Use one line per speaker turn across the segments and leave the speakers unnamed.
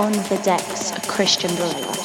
On the decks, a Cristian Varela.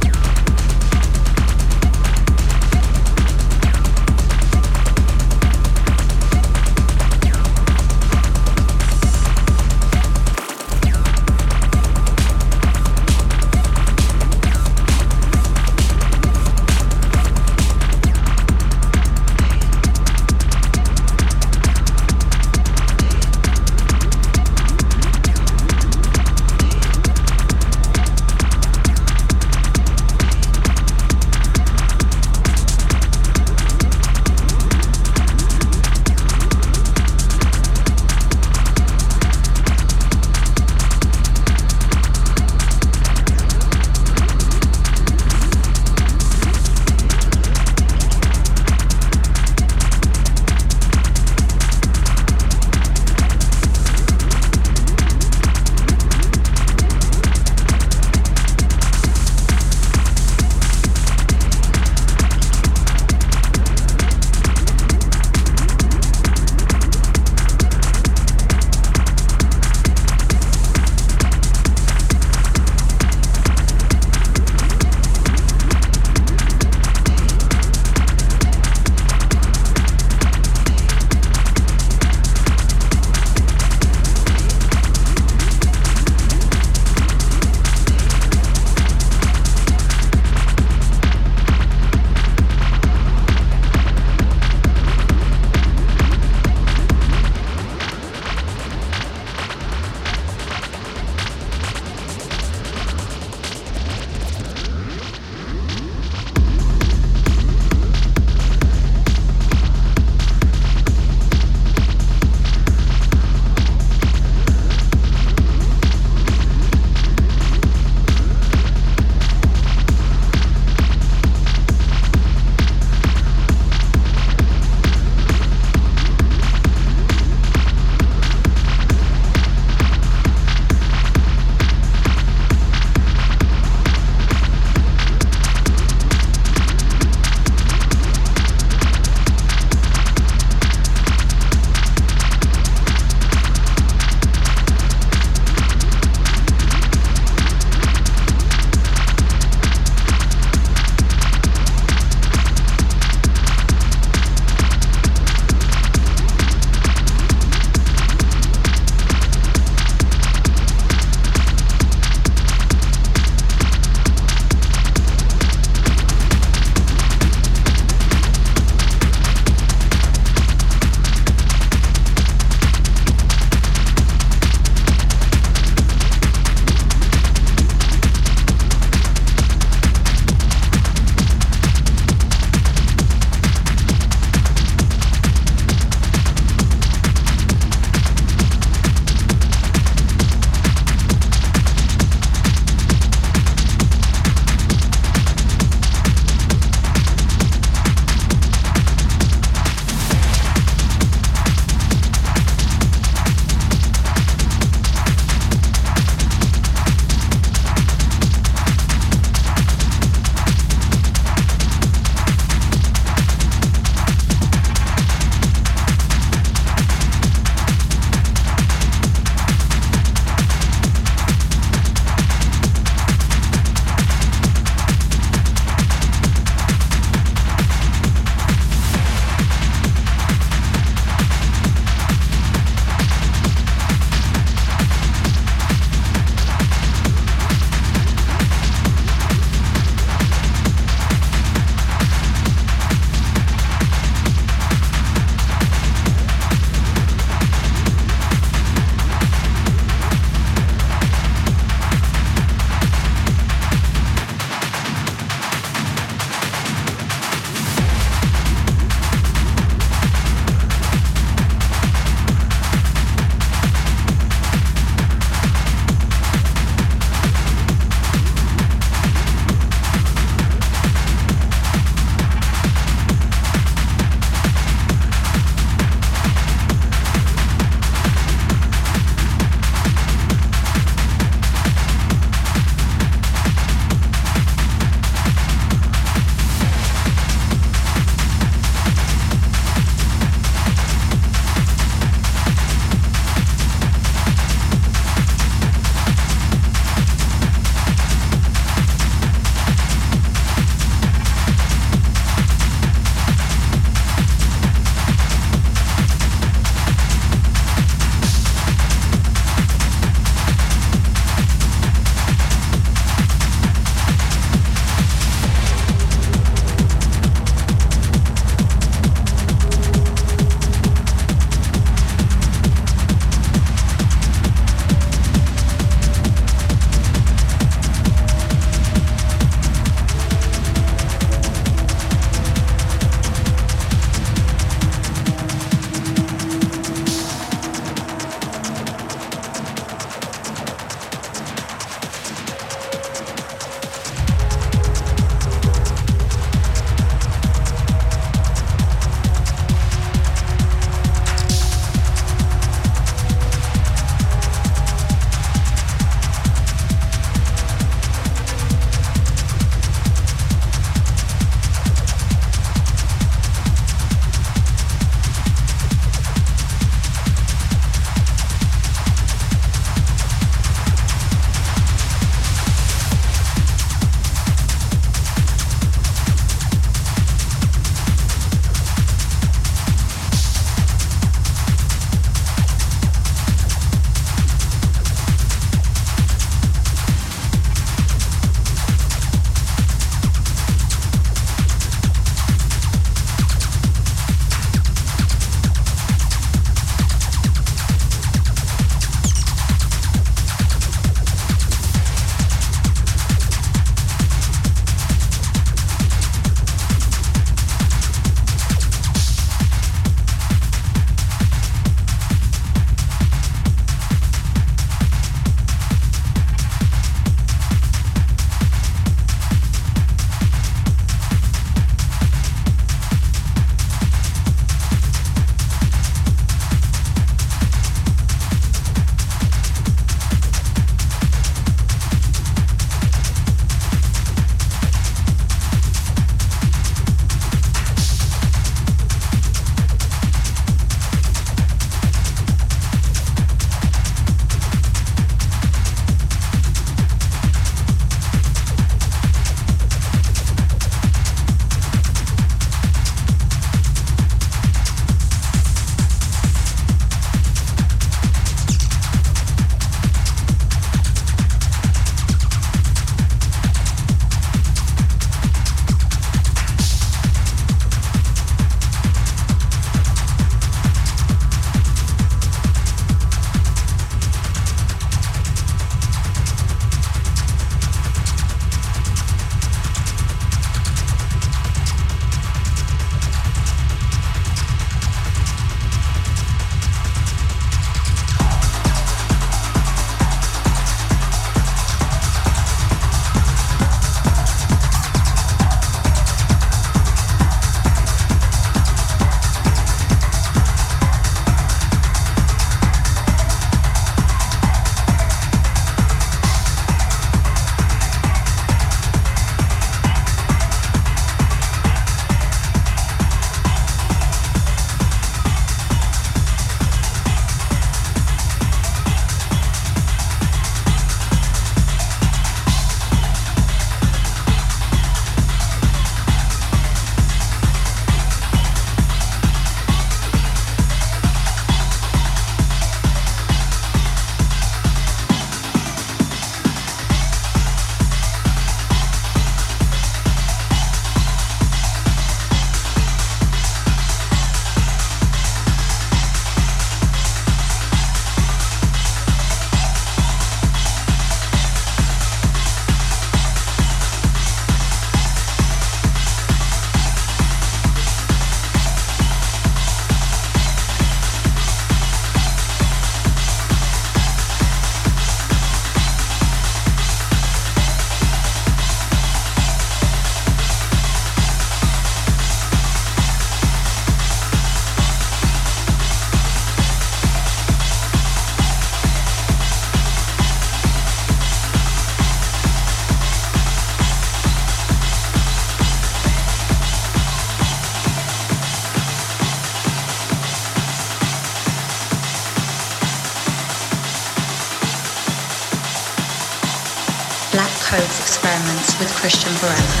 Cristian Varela.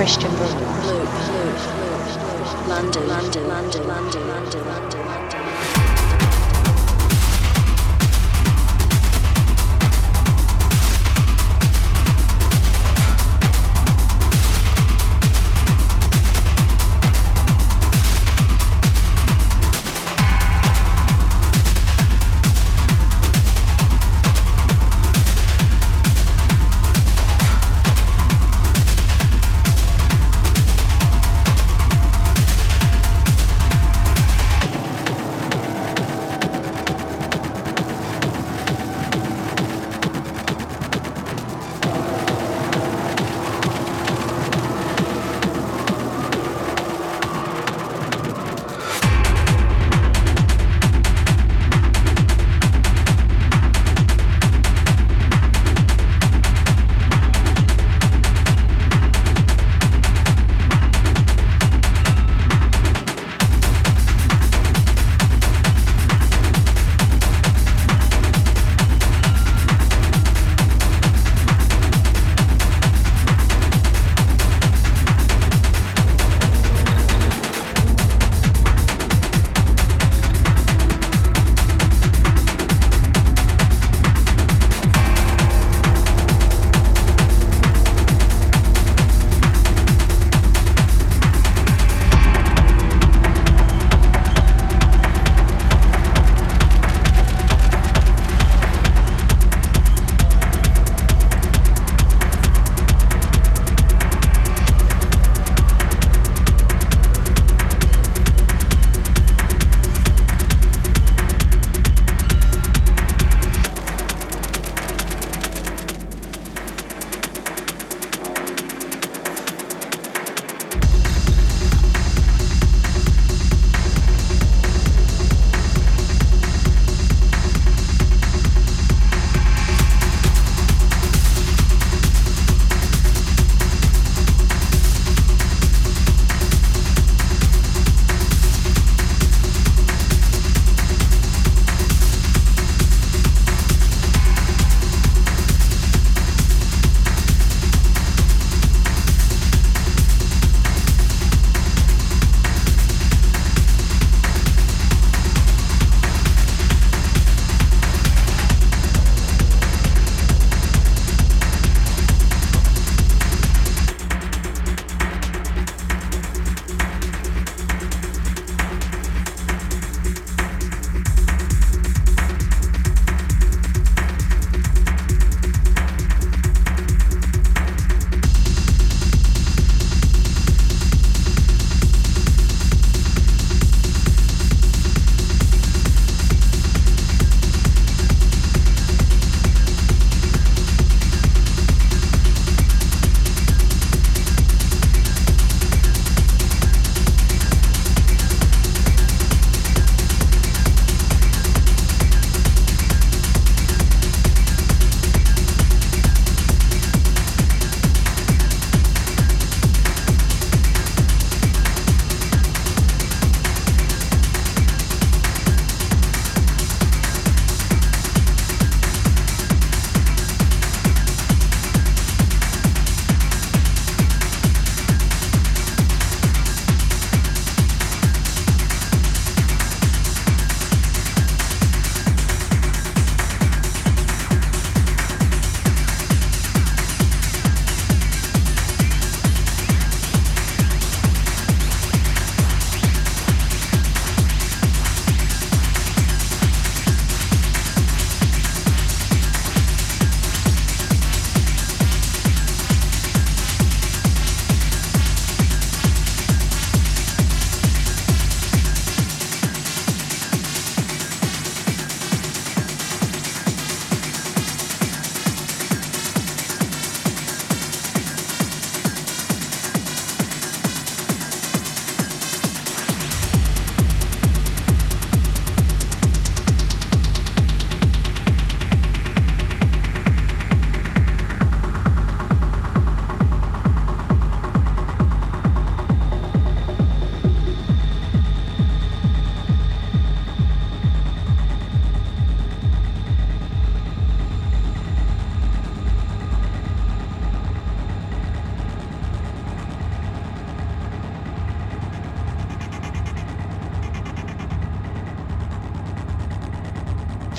Cristian London,
London, London, London, London, London.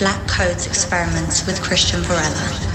Black Codes Experiments with Cristian Varela.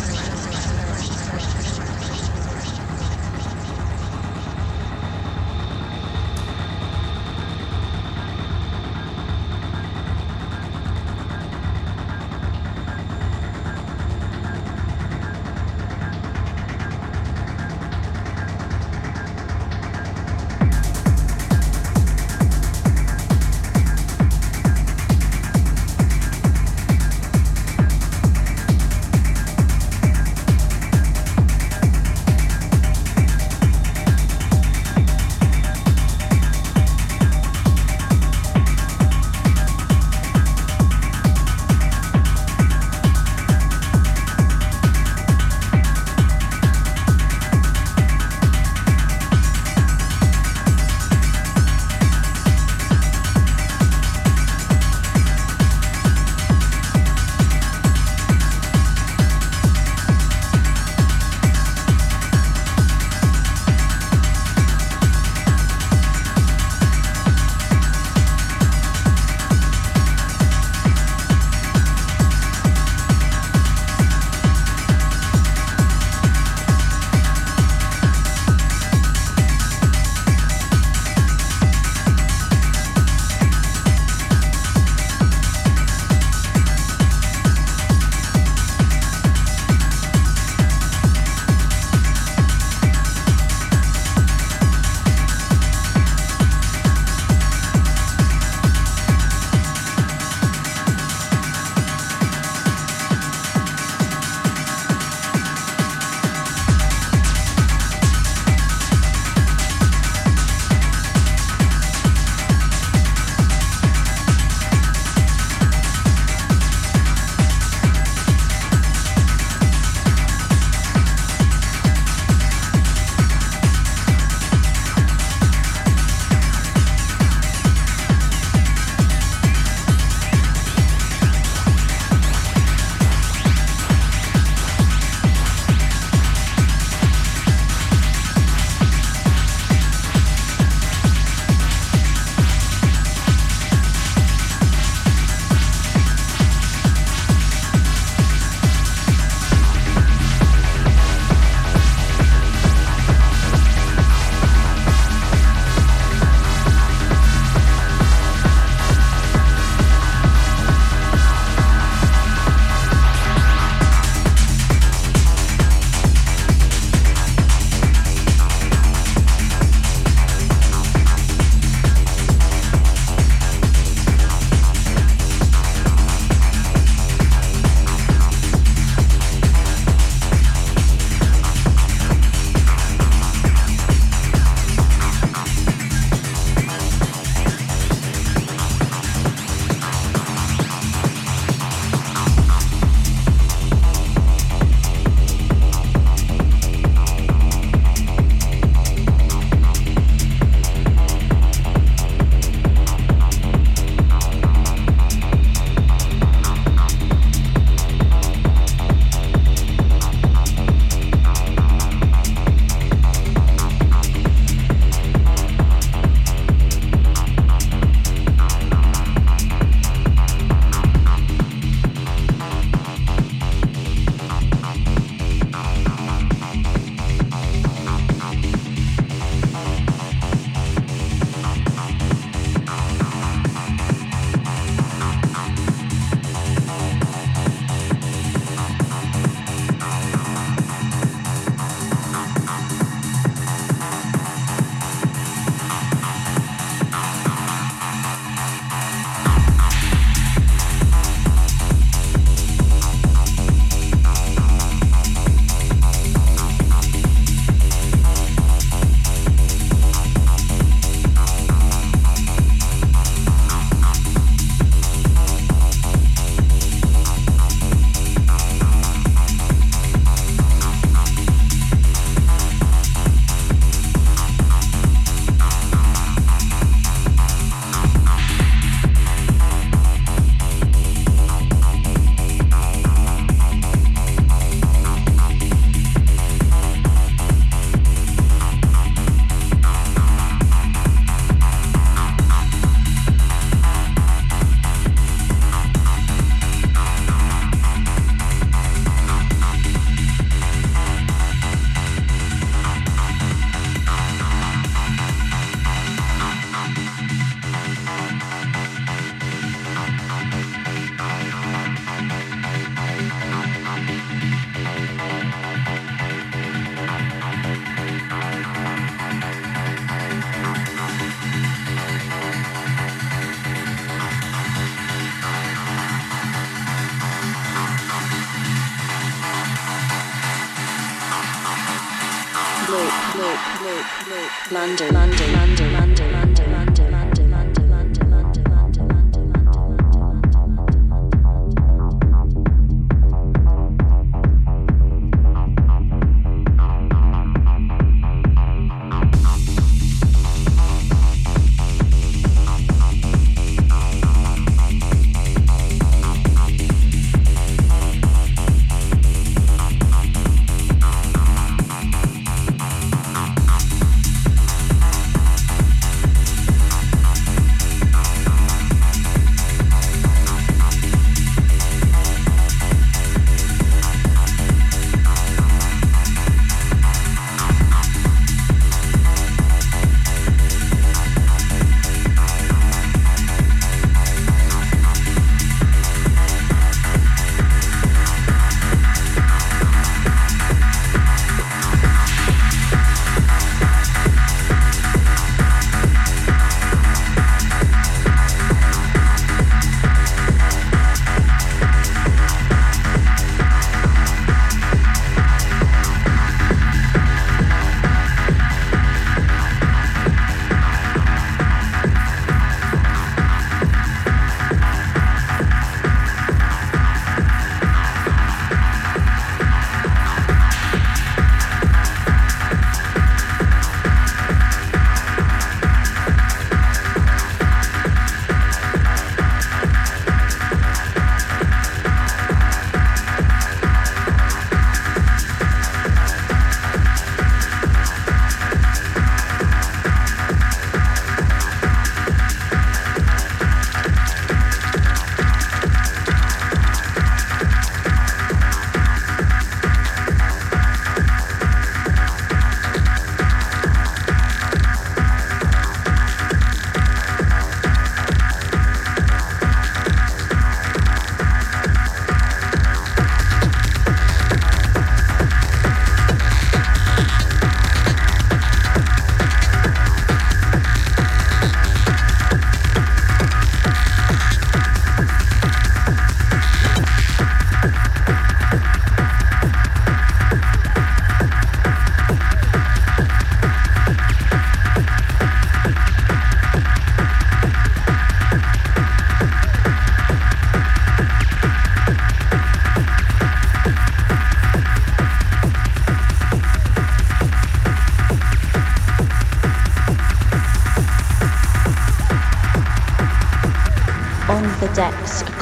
London, London, London, London,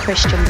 Cristian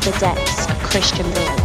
the decks, Cristian Varela.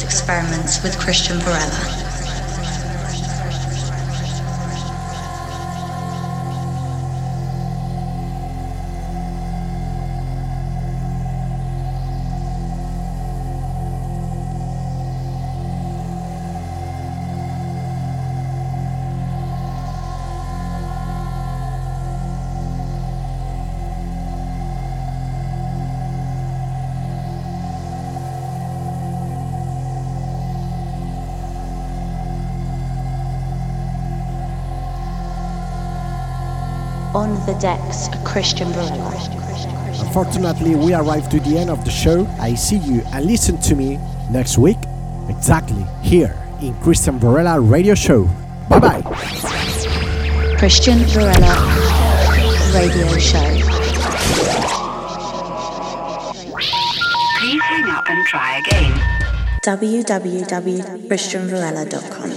Experiments with Cristian Varela.
On the decks, a Cristian Varela.
Unfortunately, we arrived to the end of the show. I see you and listen to me next week, exactly here in Cristian Varela Radio Show. Bye bye.
Cristian Varela Radio Show.
Please hang up and try again.
www.cristianvarela.com.